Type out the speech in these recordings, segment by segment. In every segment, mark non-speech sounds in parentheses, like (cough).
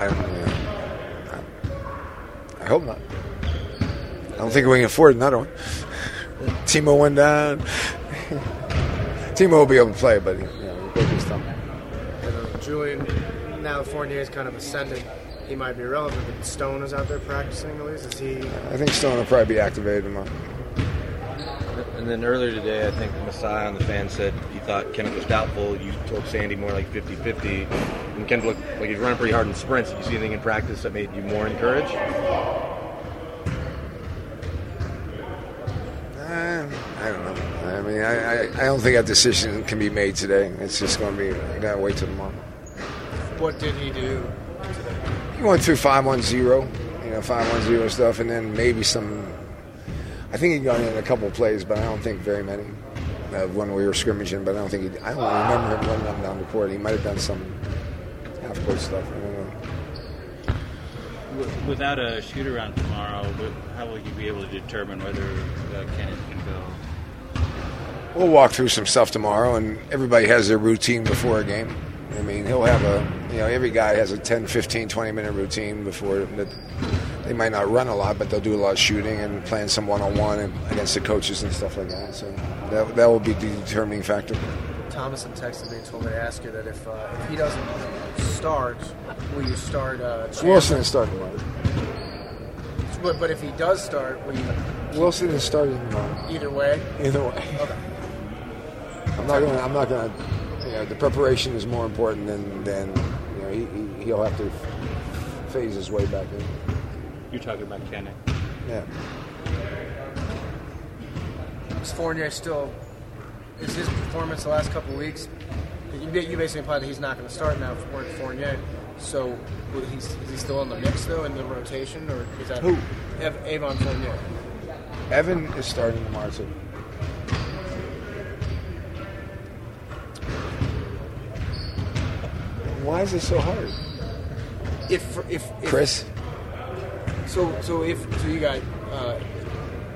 I don't. I hope not. I don't think we can afford another one. Timo went down. (laughs) Timo will be able to play, but you know, he broke his thumb. And, uh, Julyan, now Fournier is kind of ascending. He might be relevant, but Stone is out there practicing at least. Is he? I think Stone will probably be activated tomorrow. And then earlier today, I think Masai on the fan said he thought Kenneth was doubtful. You told Sandy more like 50-50. And Kenneth looked like he's running pretty hard in sprints. Did you see anything in practice that made you more encouraged? Uh, I don't know. I mean, I, I, I don't think that decision can be made today. It's just going to be, I got to wait till tomorrow. What did he do? Today? He went through 510, you know, 510 stuff, and then maybe some. I think he got in a couple plays, but I don't think very many. Uh, when we were scrimmaging, but I don't think he. I don't remember him running up down the court. He might have done some half court stuff. I don't know. Without a shoot around tomorrow, how will you be able to determine whether uh, Kenneth can go? We'll walk through some stuff tomorrow, and everybody has their routine before a game. I mean, he'll have a, you know, every guy has a 10, 15, 20 minute routine before that. They might not run a lot, but they'll do a lot of shooting and playing some one on one against the coaches and stuff like that. So that, that will be the determining factor. Thomas and texted me and told me to ask you that if uh, if he doesn't start, will you start? Uh? Wilson is starting tomorrow. But, but if he does start, will you Wilson is starting tomorrow. either way? Either way. Okay. I'm not gonna. I'm not gonna. You know, the preparation is more important than than you know. He, he, he'll have to phase his way back in. You're talking about Kenny. Yeah. Is Fournier still? Is his performance the last couple of weeks? You, basically implied that he's not going to start now for Fournier. So will he's, is he still in the mix though in the rotation, or is that Who? Av- Evan Fournier? Evan is starting tomorrow too. Why is it so hard, If if, if Chris? So so if so you got uh,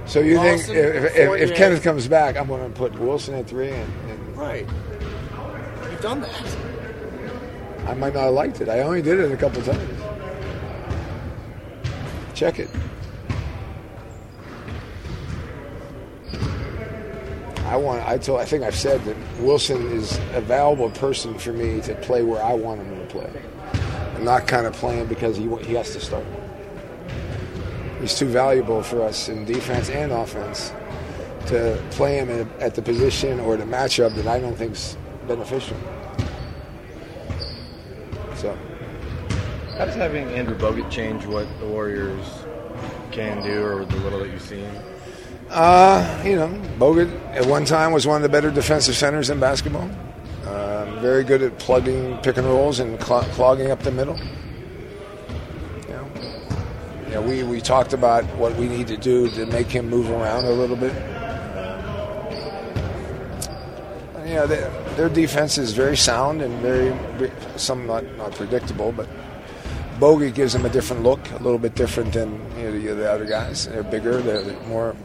So you Lawson, think if, if, if Kenneth comes back, I'm going to put Wilson at three, and, and right. You've done that. I might not have liked it. I only did it a couple times. Check it. I want. I told. I think I've said that Wilson is a valuable person for me to play where I want him to play. I'm not kind of playing because he he has to start. He's too valuable for us in defense and offense to play him at, at the position or the matchup that I don't think's beneficial. So. How does having Andrew Bogut change what the Warriors can do or the little that you've seen? Uh, you know, Bogut at one time was one of the better defensive centers in basketball. Um, very good at plugging pick and rolls and cl- clogging up the middle. You know, we, we talked about what we need to do to make him move around a little bit. Um, you know, they, their defense is very sound and very some not, predictable, but Bogey gives them a different look, a little bit different than you know, the, the other guys. They're bigger, they're, more.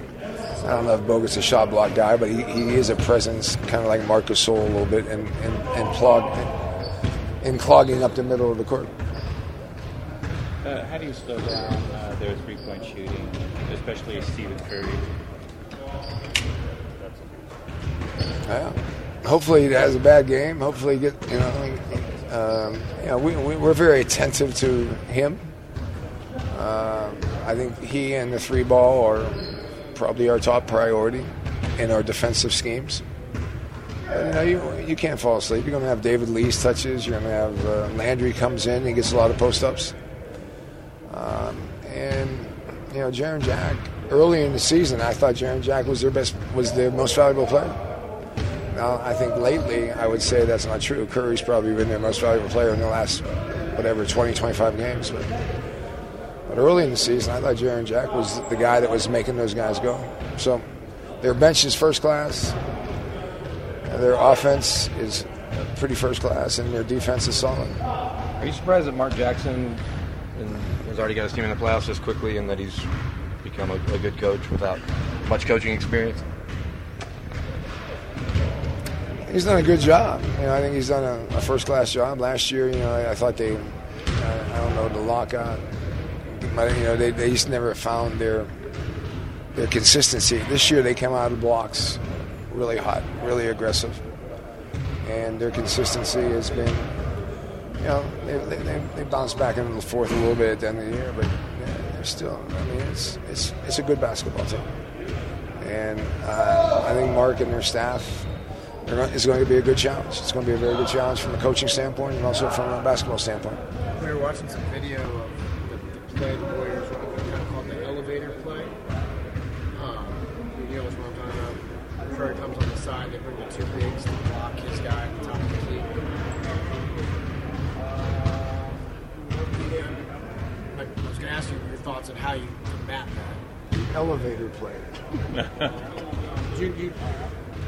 I don't know if Bogut's a shot block guy, but he, he is a presence, kind of like Marc Gasol a little bit, and and, and clog, in clogging up the middle of the court. How do you slow down uh, their three-point shooting, especially Stephen Curry? Hopefully he has a bad game. Hopefully he get you know, um, you know we, we we're very attentive to him. Um, I think he and the three ball are probably our top priority in our defensive schemes. But, you know, you, you can't fall asleep. You're going to have David Lee's touches. You're going to have uh, Landry comes in. He gets a lot of post ups. Um, and you know, Jarrett Jack. Early in the season, I thought Jarrett Jack was their best, was their most valuable player. Now, I think lately, I would say that's not true. Curry's probably been their most valuable player in the last, whatever, 20, 25 games. But, but early in the season, I thought Jarrett Jack was the guy that was making those guys go. So their bench is first class. Their offense is pretty first class, and their defense is solid. Are you surprised that Mark Jackson and has already got his team in the playoffs this quickly and that he's become a, a good coach without much coaching experience? He's done a good job. You know, I think he's done a, a first-class job. Last year, you know, I, I thought they I, I don't know the lockout. But, you know, they, they just never found their their consistency. This year they came out of the blocks really hot, really aggressive, and their consistency has been, you know, they, they, they, they bounced back into the fourth a little bit at the end of the year, but they're still. I mean, it's it's it's a good basketball team, and uh, I think Mark and their staff. is going to be a good challenge. It's going to be a very good challenge from a coaching standpoint and also from a basketball standpoint. We were watching some video of the, the play the Warriors kind of called the elevator play. Um, you know what I'm talking about? Curry comes on the side, they bring the two bigs to block his guy at the top of the thoughts on how you map that. Elevator play. (laughs) You, you,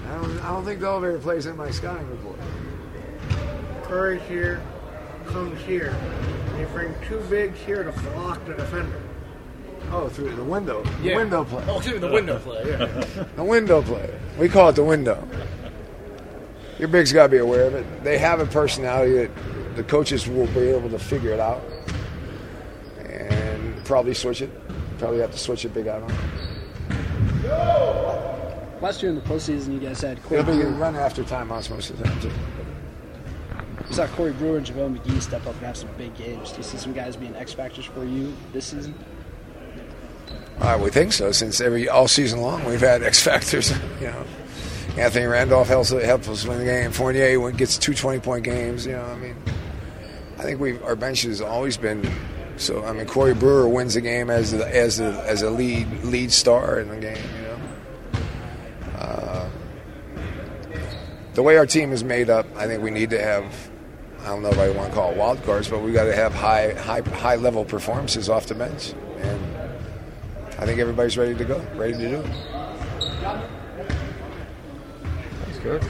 I don't, I don't think the elevator plays in my scouting report. Curry here, comes here. and You bring two bigs here to block the defender. Oh, through the window. The window play. Oh, excuse me, the window play. Yeah. (laughs) The window play. We call it the window. Your bigs got to be aware of it. They have a personality that the coaches will be able to figure it out and probably switch it. Probably have to switch it big out on. Last year in the postseason, you guys had Corey It'll be Brewer. run after timeouts most of the time, too. You saw Corey Brewer and JaVale McGee step up and have some big games. Do you see some guys being X factors for you this season? Uh, we think so, since every all season long we've had X factors. (laughs) You know, Anthony Randolph helps, helps us win the game. Fournier gets two 20 point games. You know, I mean, I think we our bench has always been. So I mean, Corey Brewer wins the game as a, as a, as a lead lead star in the game. You know, uh, the way our team is made up, I think we need to have. I don't know if I want to call it wild cards, but we got to have high high high level performances off the bench and. I think everybody's ready to go, ready to do it. That's good.